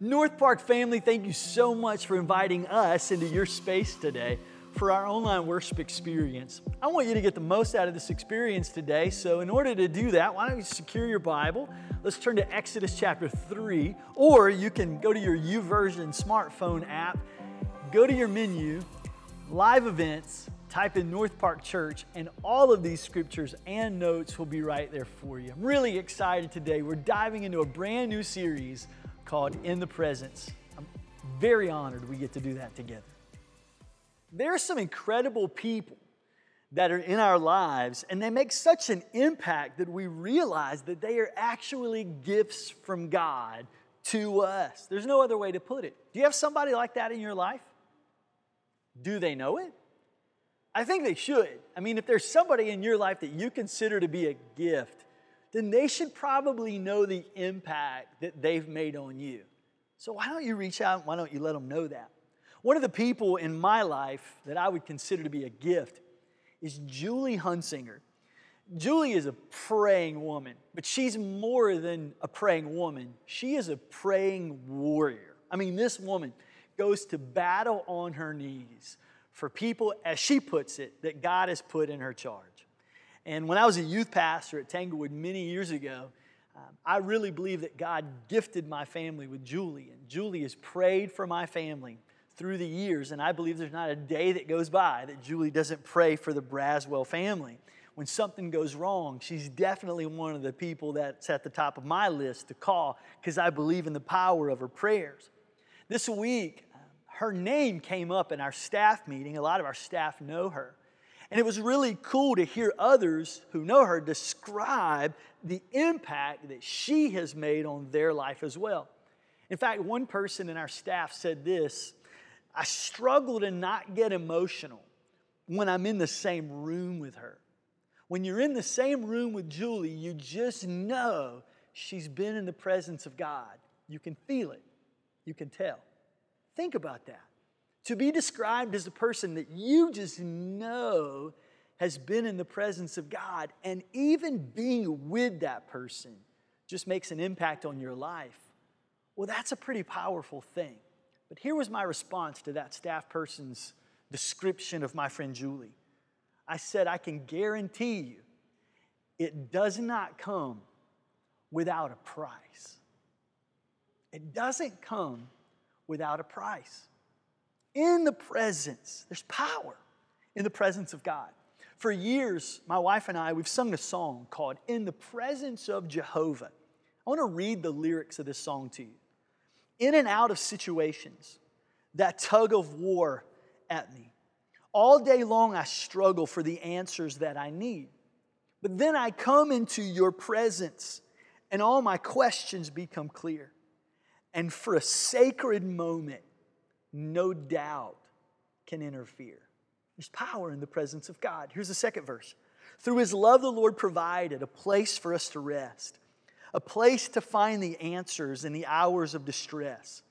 North Park family, thank you so much for inviting us into your space today for our online worship experience. I want you to get the most out of this experience today. So, in order to do that, why don't you secure your Bible? Let's turn to Exodus chapter 3, or you can go to your YouVersion smartphone app, go to your menu, live events, type in North Park Church, and all of these scriptures and notes will be right there for you. I'm really excited today. We're diving into a brand new series called In the Presence. I'm very honored we get to do that together. There are some incredible people that are in our lives, and they make such an impact that we realize that they are actually gifts from God to us. There's no other way to put it. Do you have somebody like that in your life? Do they know it? I think they should. I mean, if there's somebody in your life that you consider to be a gift, then they should probably know the impact that they've made on you. So why don't you reach out? Why don't you let them know that? One of the people in my life that I would consider to be a gift is Julie Hunsinger. Julie is a praying woman, but she's more than a praying woman. She is a praying warrior. I mean, this woman goes to battle on her knees for people, as she puts it, that God has put in her charge. And when I was a youth pastor at Tanglewood many years ago, um, I really believe that God gifted my family with Julie. And Julie has prayed for my family through the years. And I believe there's not a day that goes by that Julie doesn't pray for the Braswell family. When something goes wrong, she's definitely one of the people that's at the top of my list to call because I believe in the power of her prayers. This week, um, her name came up in our staff meeting. A lot of our staff know her. And it was really cool to hear others who know her describe the impact that she has made on their life as well. In fact, one person in our staff said this I struggle to not get emotional when I'm in the same room with her. When you're in the same room with Julie, you just know she's been in the presence of God. You can feel it, you can tell. Think about that to be described as a person that you just know has been in the presence of God, and even being with that person just makes an impact on your life, well, that's a pretty powerful thing. But here was my response to that staff person's description of my friend Julie. I said, I can guarantee you it does not come without a price. It doesn't come without a price in the presence. There's power in the presence of God. For years, my wife and I, we've sung a song called In the Presence of Jehovah. I want to read the lyrics of this song to you. In and out of situations that tug of war at me. All day long, I struggle for the answers that I need. But then I come into your presence, and all my questions become clear. And for a sacred moment, no doubt can interfere. There's power in the presence of God. Here's the second verse. Through his love, the Lord provided a place for us to rest, a place to find the answers in the hours of distress.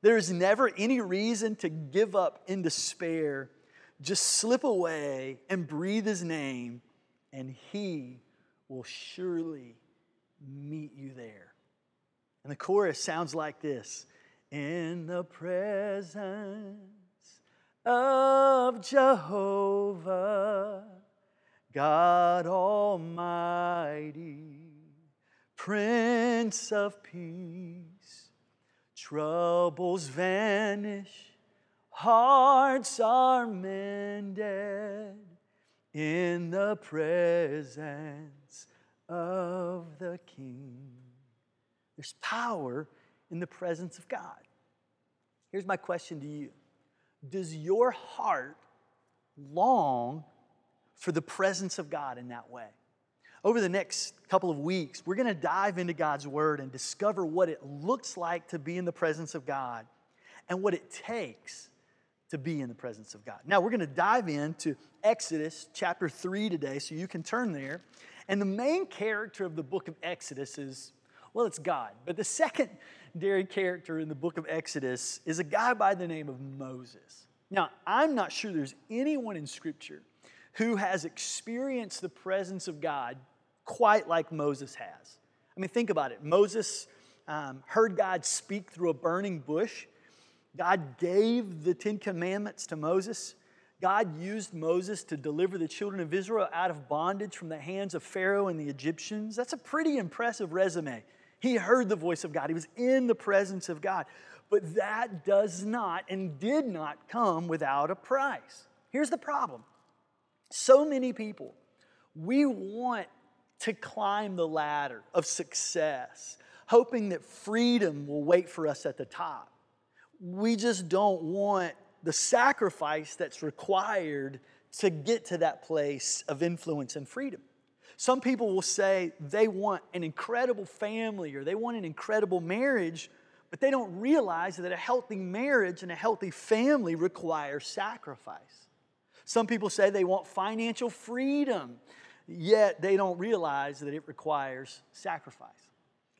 There is never any reason to give up in despair. Just slip away and breathe his name, and he will surely meet you there. And the chorus sounds like this in the presence of Jehovah, God Almighty, Prince of Peace. Troubles vanish, hearts are mended in the presence of the King. There's power in the presence of God. Here's my question to you Does your heart long for the presence of God in that way? Over the next couple of weeks, we're going to dive into God's Word and discover what it looks like to be in the presence of God and what it takes to be in the presence of God. Now, we're going to dive into Exodus chapter 3 today, so you can turn there. And the main character of the book of Exodus is, well, it's God. But the second secondary character in the book of Exodus is a guy by the name of Moses. Now, I'm not sure there's anyone in Scripture who has experienced the presence of God quite like Moses has. I mean, think about it. Moses um, heard God speak through a burning bush. God gave the Ten Commandments to Moses. God used Moses to deliver the children of Israel out of bondage from the hands of Pharaoh and the Egyptians. That's a pretty impressive resume. He heard the voice of God, he was in the presence of God. But that does not and did not come without a price. Here's the problem so many people, we want to climb the ladder of success, hoping that freedom will wait for us at the top. We just don't want the sacrifice that's required to get to that place of influence and freedom. Some people will say they want an incredible family or they want an incredible marriage, but they don't realize that a healthy marriage and a healthy family require sacrifice. Some people say they want financial freedom, yet they don't realize that it requires sacrifice.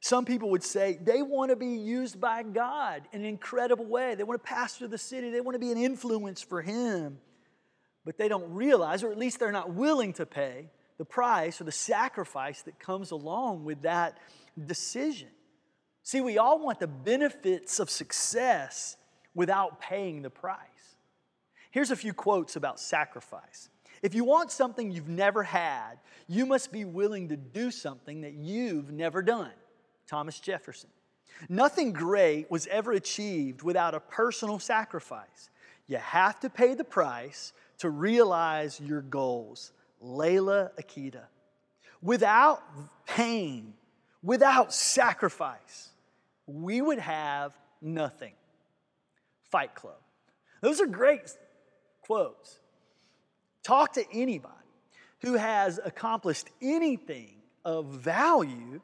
Some people would say they want to be used by God in an incredible way. They want to pastor the city, they want to be an influence for Him. But they don't realize, or at least they're not willing to pay, the price or the sacrifice that comes along with that decision. See, we all want the benefits of success without paying the price. Here's a few quotes about sacrifice. If you want something you've never had, you must be willing to do something that you've never done. Thomas Jefferson. Nothing great was ever achieved without a personal sacrifice. You have to pay the price to realize your goals. Layla Akita. Without pain, without sacrifice, we would have nothing. Fight Club. Those are great quotes. Talk to anybody who has accomplished anything of value,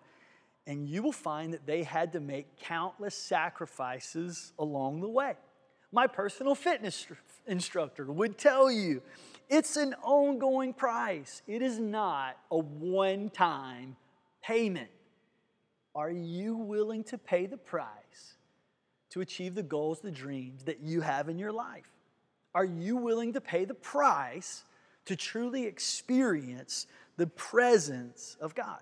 and you will find that they had to make countless sacrifices along the way. My personal fitness instructor would tell you it's an ongoing price, it is not a one time payment. Are you willing to pay the price to achieve the goals, the dreams that you have in your life? Are you willing to pay the price to truly experience the presence of God?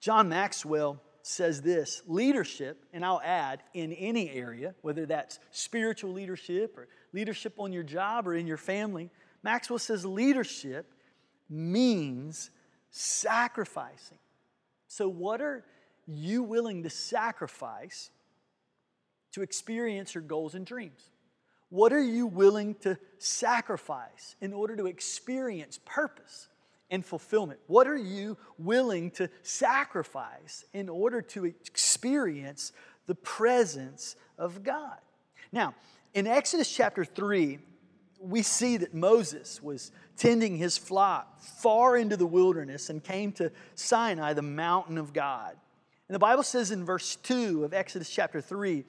John Maxwell says this leadership, and I'll add in any area, whether that's spiritual leadership or leadership on your job or in your family, Maxwell says leadership means sacrificing. So, what are you willing to sacrifice to experience your goals and dreams? What are you willing to sacrifice in order to experience purpose and fulfillment? What are you willing to sacrifice in order to experience the presence of God? Now, in Exodus chapter 3, we see that Moses was tending his flock far into the wilderness and came to Sinai, the mountain of God. And the Bible says in verse 2 of Exodus chapter 3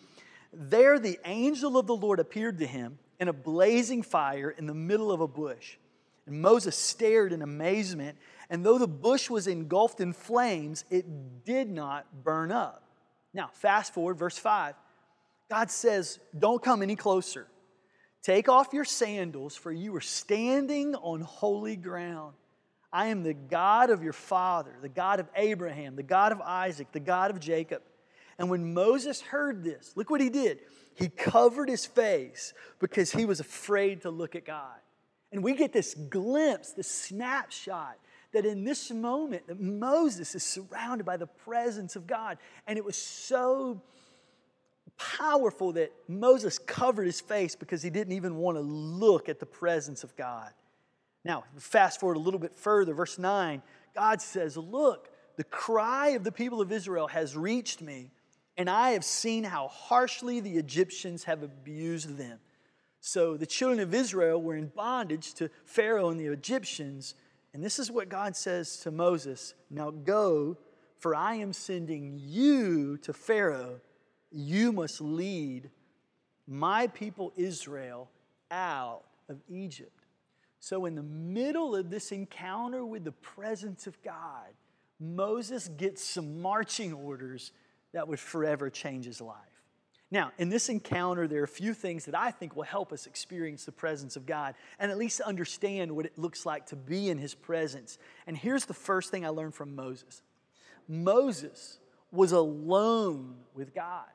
there the angel of the Lord appeared to him in a blazing fire in the middle of a bush. And Moses stared in amazement, and though the bush was engulfed in flames, it did not burn up. Now, fast forward, verse 5. God says, Don't come any closer. Take off your sandals, for you are standing on holy ground. I am the God of your father, the God of Abraham, the God of Isaac, the God of Jacob. And when Moses heard this, look what he did. He covered his face because he was afraid to look at God. And we get this glimpse, this snapshot that in this moment that Moses is surrounded by the presence of God. And it was so powerful that Moses covered his face because he didn't even want to look at the presence of God. Now, fast forward a little bit further, verse 9, God says, Look, the cry of the people of Israel has reached me, and I have seen how harshly the Egyptians have abused them. So the children of Israel were in bondage to Pharaoh and the Egyptians. And this is what God says to Moses Now go, for I am sending you to Pharaoh. You must lead my people Israel out of Egypt. So, in the middle of this encounter with the presence of God, Moses gets some marching orders that would forever change his life. Now, in this encounter, there are a few things that I think will help us experience the presence of God and at least understand what it looks like to be in his presence. And here's the first thing I learned from Moses Moses was alone with God.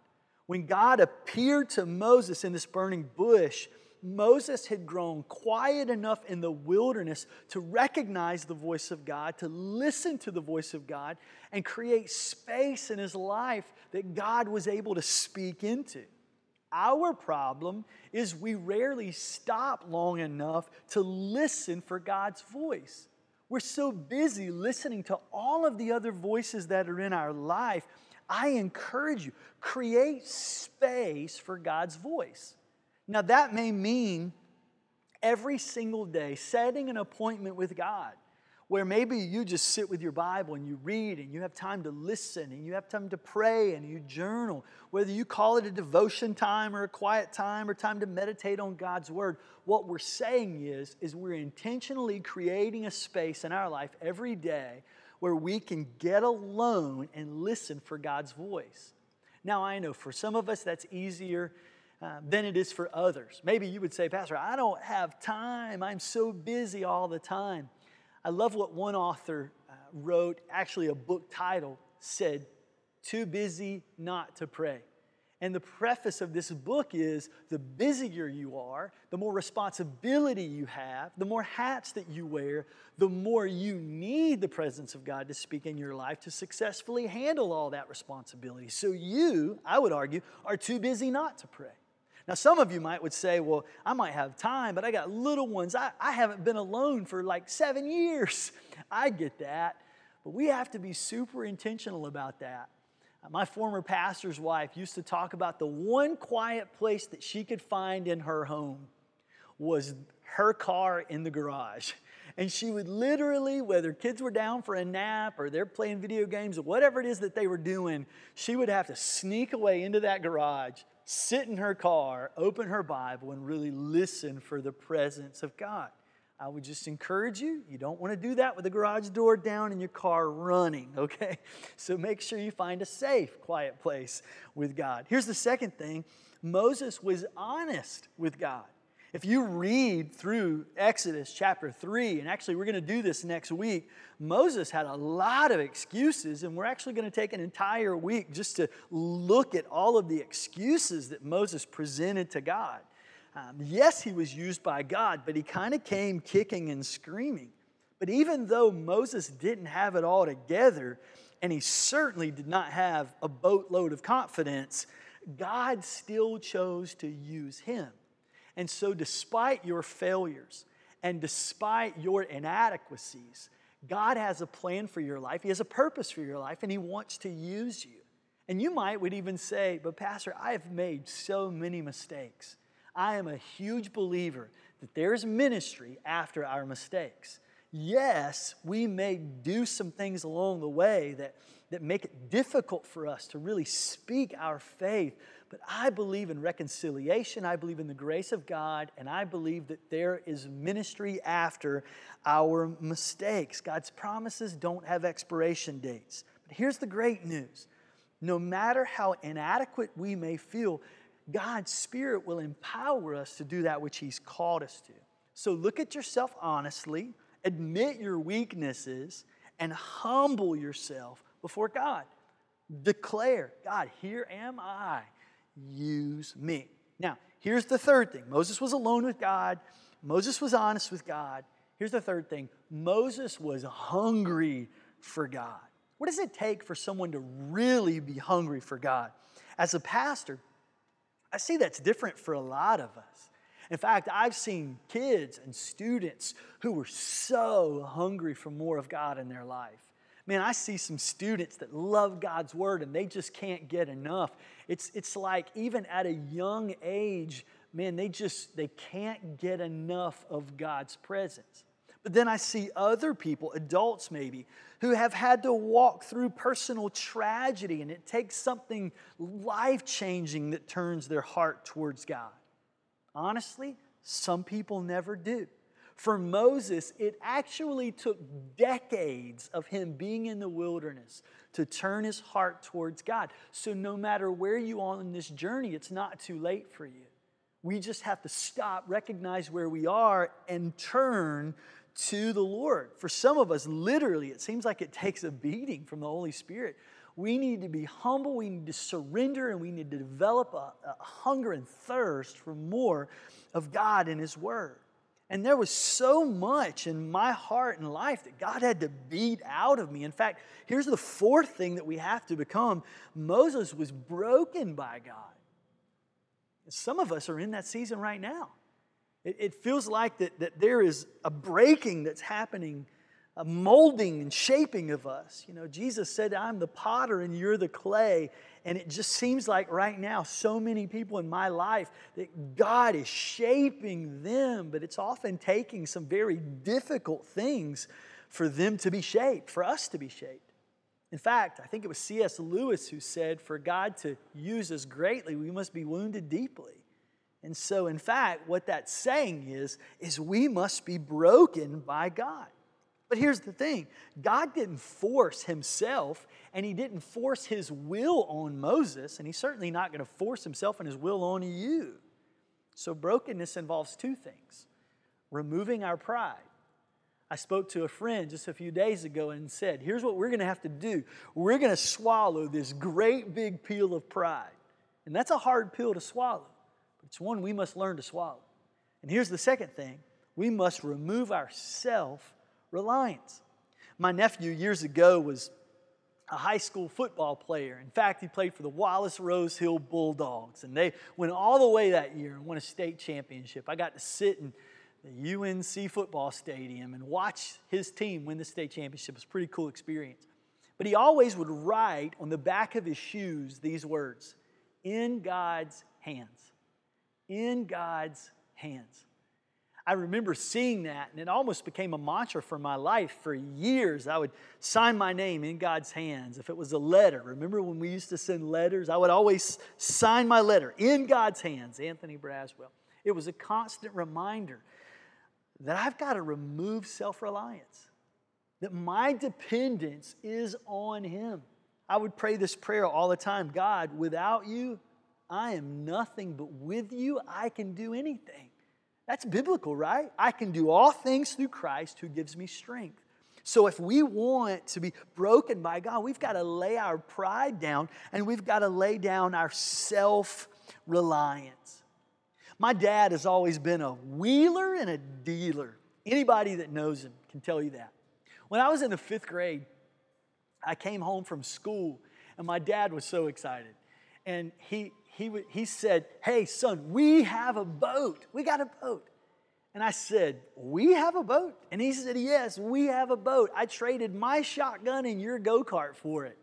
When God appeared to Moses in this burning bush, Moses had grown quiet enough in the wilderness to recognize the voice of God, to listen to the voice of God, and create space in his life that God was able to speak into. Our problem is we rarely stop long enough to listen for God's voice. We're so busy listening to all of the other voices that are in our life. I encourage you, create space for God's voice. Now, that may mean every single day setting an appointment with God where maybe you just sit with your Bible and you read and you have time to listen and you have time to pray and you journal. Whether you call it a devotion time or a quiet time or time to meditate on God's Word, what we're saying is, is we're intentionally creating a space in our life every day where we can get alone and listen for God's voice. Now, I know for some of us that's easier uh, than it is for others. Maybe you would say, Pastor, I don't have time. I'm so busy all the time. I love what one author uh, wrote, actually, a book title said, Too Busy Not to Pray. And the preface of this book is the busier you are, the more responsibility you have, the more hats that you wear, the more you need the presence of God to speak in your life to successfully handle all that responsibility. So you, I would argue, are too busy not to pray. Now, some of you might would say, well, I might have time, but I got little ones. I, I haven't been alone for like seven years. I get that. But we have to be super intentional about that. My former pastor's wife used to talk about the one quiet place that she could find in her home was her car in the garage. And she would literally, whether kids were down for a nap or they're playing video games or whatever it is that they were doing, she would have to sneak away into that garage sit in her car, open her Bible, and really listen for the presence of God. I would just encourage you, you don't want to do that with the garage door down and your car running, okay? So make sure you find a safe, quiet place with God. Here's the second thing Moses was honest with God. If you read through Exodus chapter 3, and actually we're going to do this next week, Moses had a lot of excuses, and we're actually going to take an entire week just to look at all of the excuses that Moses presented to God. Um, yes, he was used by God, but he kind of came kicking and screaming. But even though Moses didn't have it all together, and he certainly did not have a boatload of confidence, God still chose to use him. And so, despite your failures and despite your inadequacies, God has a plan for your life. He has a purpose for your life, and He wants to use you. And you might would even say, But, Pastor, I have made so many mistakes. I am a huge believer that there's ministry after our mistakes. Yes, we may do some things along the way that, that make it difficult for us to really speak our faith, but I believe in reconciliation. I believe in the grace of God. And I believe that there is ministry after our mistakes. God's promises don't have expiration dates. But here's the great news no matter how inadequate we may feel, God's Spirit will empower us to do that which He's called us to. So look at yourself honestly, admit your weaknesses, and humble yourself before God. Declare, God, here am I use me. Now, here's the third thing Moses was alone with God, Moses was honest with God. Here's the third thing Moses was hungry for God. What does it take for someone to really be hungry for God? As a pastor, I see that's different for a lot of us. In fact, I've seen kids and students who were so hungry for more of God in their life. Man, I see some students that love God's word and they just can't get enough. It's, it's like even at a young age, man, they just they can't get enough of God's presence. But then I see other people, adults maybe, who have had to walk through personal tragedy and it takes something life changing that turns their heart towards God. Honestly, some people never do. For Moses, it actually took decades of him being in the wilderness to turn his heart towards God. So, no matter where you are on this journey, it's not too late for you. We just have to stop, recognize where we are, and turn to the Lord. For some of us, literally, it seems like it takes a beating from the Holy Spirit We need to be humble, we need to surrender, and we need to develop a, a hunger and thirst for more of God and His Word. And there was so much in my heart and life that God had to beat out of me. In fact, here's the fourth thing that we have to become Moses was broken by God. Some of us are in that season right now. It, it feels like that, that there is a breaking that's happening, a molding and shaping of us. You know, Jesus said, I'm the potter and you're the clay. And it just seems like right now, so many people in my life that God is shaping them, but it's often taking some very difficult things for them to be shaped, for us to be shaped. In fact, I think it was C.S. Lewis who said, For God to use us greatly, we must be wounded deeply. And so, in fact, what that's saying is, is we must be broken by God. But here's the thing God didn't force himself and he didn't force his will on Moses, and he's certainly not going to force himself and his will on you. So, brokenness involves two things removing our pride. I spoke to a friend just a few days ago and said, Here's what we're going to have to do. We're going to swallow this great big pill of pride. And that's a hard pill to swallow. It's one we must learn to swallow. And here's the second thing we must remove our self reliance. My nephew years ago was a high school football player. In fact, he played for the Wallace Rose Hill Bulldogs, and they went all the way that year and won a state championship. I got to sit in the UNC football stadium and watch his team win the state championship. It was a pretty cool experience. But he always would write on the back of his shoes these words In God's hands in God's hands. I remember seeing that, and it almost became a mantra for my life for years. I would sign my name in God's hands. If it was a letter, remember when we used to send letters? I would always sign my letter in God's hands, Anthony Braswell. It was a constant reminder that I've got to remove self reliance, that my dependence is on Him. I would pray this prayer all the time God, without you, I am nothing, but with you I can do anything. That's biblical, right? I can do all things through Christ who gives me strength. So if we want to be broken by God, we've got to lay our pride down and we've got to lay down our self reliance. My dad has always been a wheeler and a dealer. Anybody that knows him can tell you that. When I was in the fifth grade, I came home from school and my dad was so excited. And he, he, he said, Hey, son, we have a boat. We got a boat. And I said, We have a boat? And he said, Yes, we have a boat. I traded my shotgun and your go kart for it.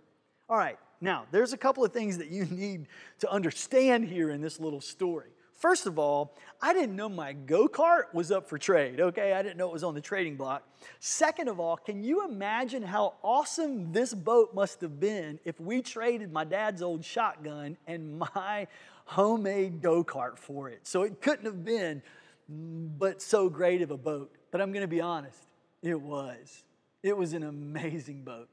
All right, now there's a couple of things that you need to understand here in this little story. First of all, I didn't know my go kart was up for trade, okay? I didn't know it was on the trading block. Second of all, can you imagine how awesome this boat must have been if we traded my dad's old shotgun and my homemade go kart for it? So it couldn't have been but so great of a boat. But I'm gonna be honest, it was. It was an amazing boat.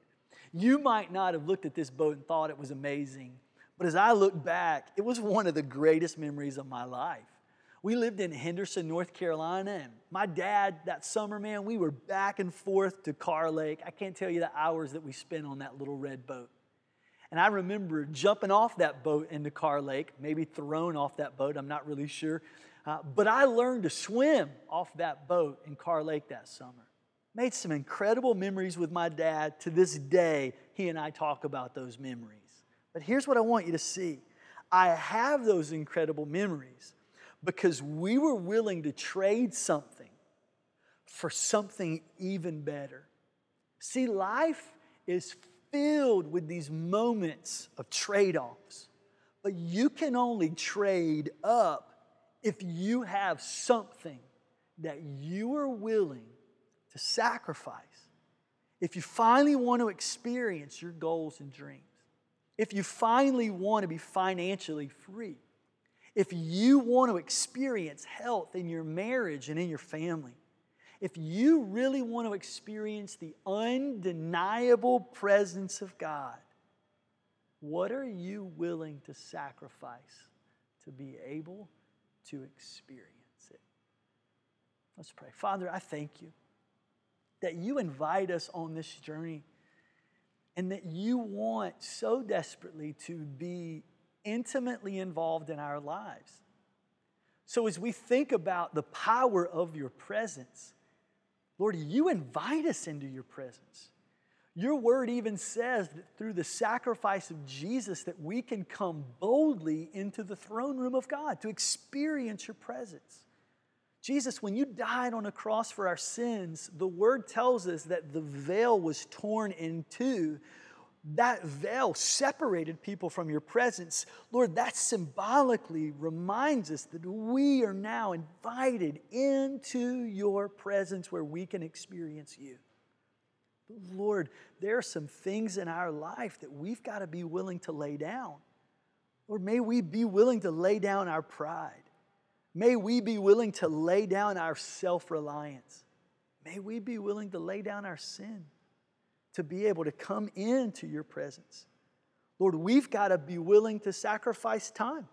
You might not have looked at this boat and thought it was amazing but as I look back, it was one of the greatest memories of my life. We lived in Henderson, North Carolina, and my dad, that summer, man, we were back and forth to Kerr Lake. I can't tell you the hours that we spent on that little red boat. And I remember jumping off that boat into Kerr Lake, maybe thrown off that boat, I'm not really sure. Uh, but I learned to swim off that boat in Kerr Lake that summer. Made some incredible memories with my dad. To this day, he and I talk about those memories. But here's what I want you to see I have those incredible memories because we were willing to trade something for something even better. See, life is filled with these moments of trade offs, but you can only trade up if you have something that you are willing to sacrifice. If you finally want to experience your goals and dreams if you finally want to be financially free, if you want to experience health in your marriage and in your family, if you really want to experience the undeniable presence of God, what are you willing to sacrifice to be able to experience it? Let's pray. Father, I thank you that you invite us on this journey and that you want so desperately to be intimately involved in our lives. So, as we think about the power of your presence, Lord, you invite us into your presence. Your word even says that through the sacrifice of Jesus that we can come boldly into the throne room of God to experience your presence. Jesus, when you died on a cross for our sins, the word tells us that the veil was torn in two. That veil separated people from your presence. Lord, that symbolically reminds us that we are now invited into your presence where we can experience you. Lord, there are some things in our life that we've got to be willing to lay down. Lord, may we be willing to lay down our pride. May we be willing to lay down our self reliance. May we be willing to lay down our sin to be able to come into your presence. Lord, we've got to be willing to sacrifice time.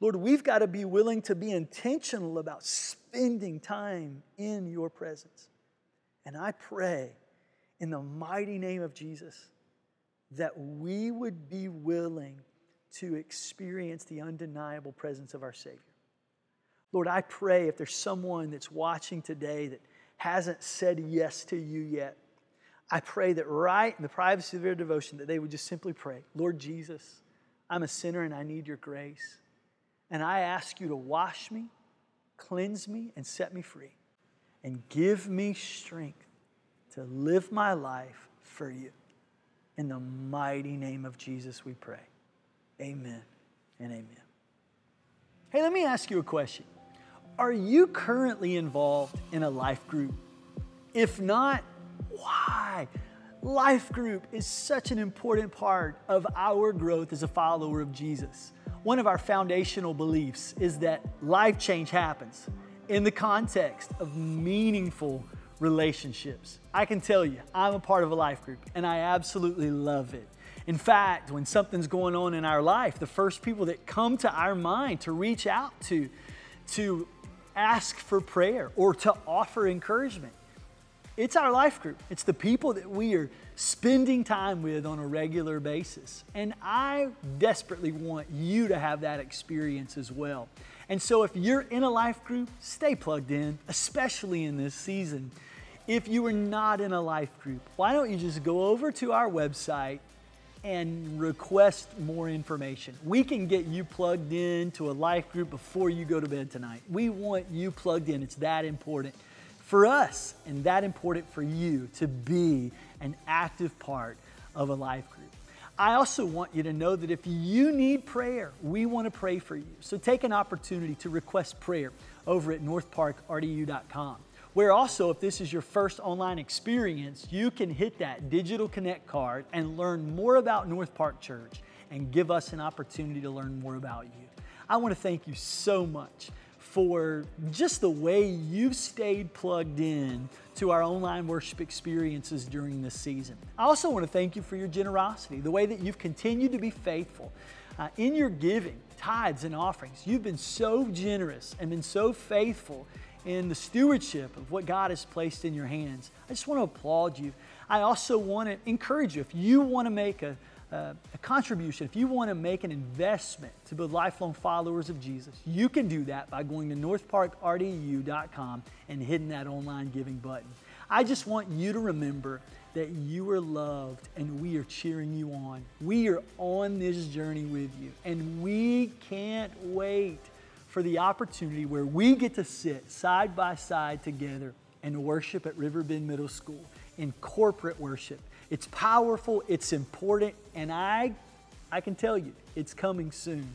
Lord, we've got to be willing to be intentional about spending time in your presence. And I pray in the mighty name of Jesus that we would be willing to experience the undeniable presence of our Savior. Lord, I pray if there's someone that's watching today that hasn't said yes to you yet, I pray that right in the privacy of their devotion that they would just simply pray, Lord Jesus, I'm a sinner and I need your grace. And I ask you to wash me, cleanse me, and set me free. And give me strength to live my life for you. In the mighty name of Jesus, we pray. Amen and amen. Hey, let me ask you a question. Are you currently involved in a life group? If not, why? Life group is such an important part of our growth as a follower of Jesus. One of our foundational beliefs is that life change happens in the context of meaningful relationships. I can tell you, I'm a part of a life group and I absolutely love it. In fact, when something's going on in our life, the first people that come to our mind to reach out to, to ask for prayer or to offer encouragement, it's our life group. It's the people that we are spending time with on a regular basis. And I desperately want you to have that experience as well. And so if you're in a life group, stay plugged in, especially in this season. If you are not in a life group, why don't you just go over to our website and request more information? We can get you plugged in to a life group before you go to bed tonight. We want you plugged in. It's that important for us and that important for you to be an active part of a life group. I also want you to know that if you need prayer, we want to pray for you. So take an opportunity to request prayer over at northparkrdu.com where also, if this is your first online experience, you can hit that digital connect card and learn more about North Park Church and give us an opportunity to learn more about you. I want to thank you so much for just the way you've stayed plugged in to our online worship experiences during this season. I also want to thank you for your generosity, the way that you've continued to be faithful uh, in your giving, tithes, and offerings. You've been so generous and been so faithful in the stewardship of what God has placed in your hands. I just want to applaud you. I also want to encourage you if you want to make a, a, a contribution, if you want to make an investment to be lifelong followers of Jesus, you can do that by going to northparkrdu.com and hitting that online giving button. I just want you to remember that you are loved and we are cheering you on. We are on this journey with you and we can't wait for the opportunity where we get to sit side by side together and worship at Riverbend Middle School in corporate worship. It's powerful, it's important, and I, I can tell you, it's coming soon.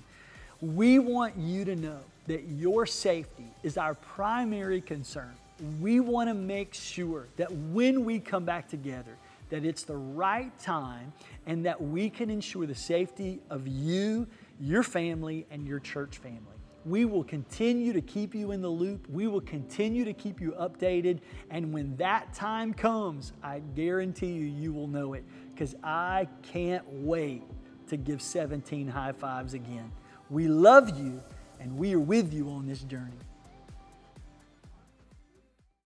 We want you to know that your safety is our primary concern. We want to make sure that when we come back together, that it's the right time and that we can ensure the safety of you, your family, and your church family. We will continue to keep you in the loop. We will continue to keep you updated. And when that time comes, I guarantee you, you will know it because I can't wait to give 17 high fives again. We love you and we are with you on this journey.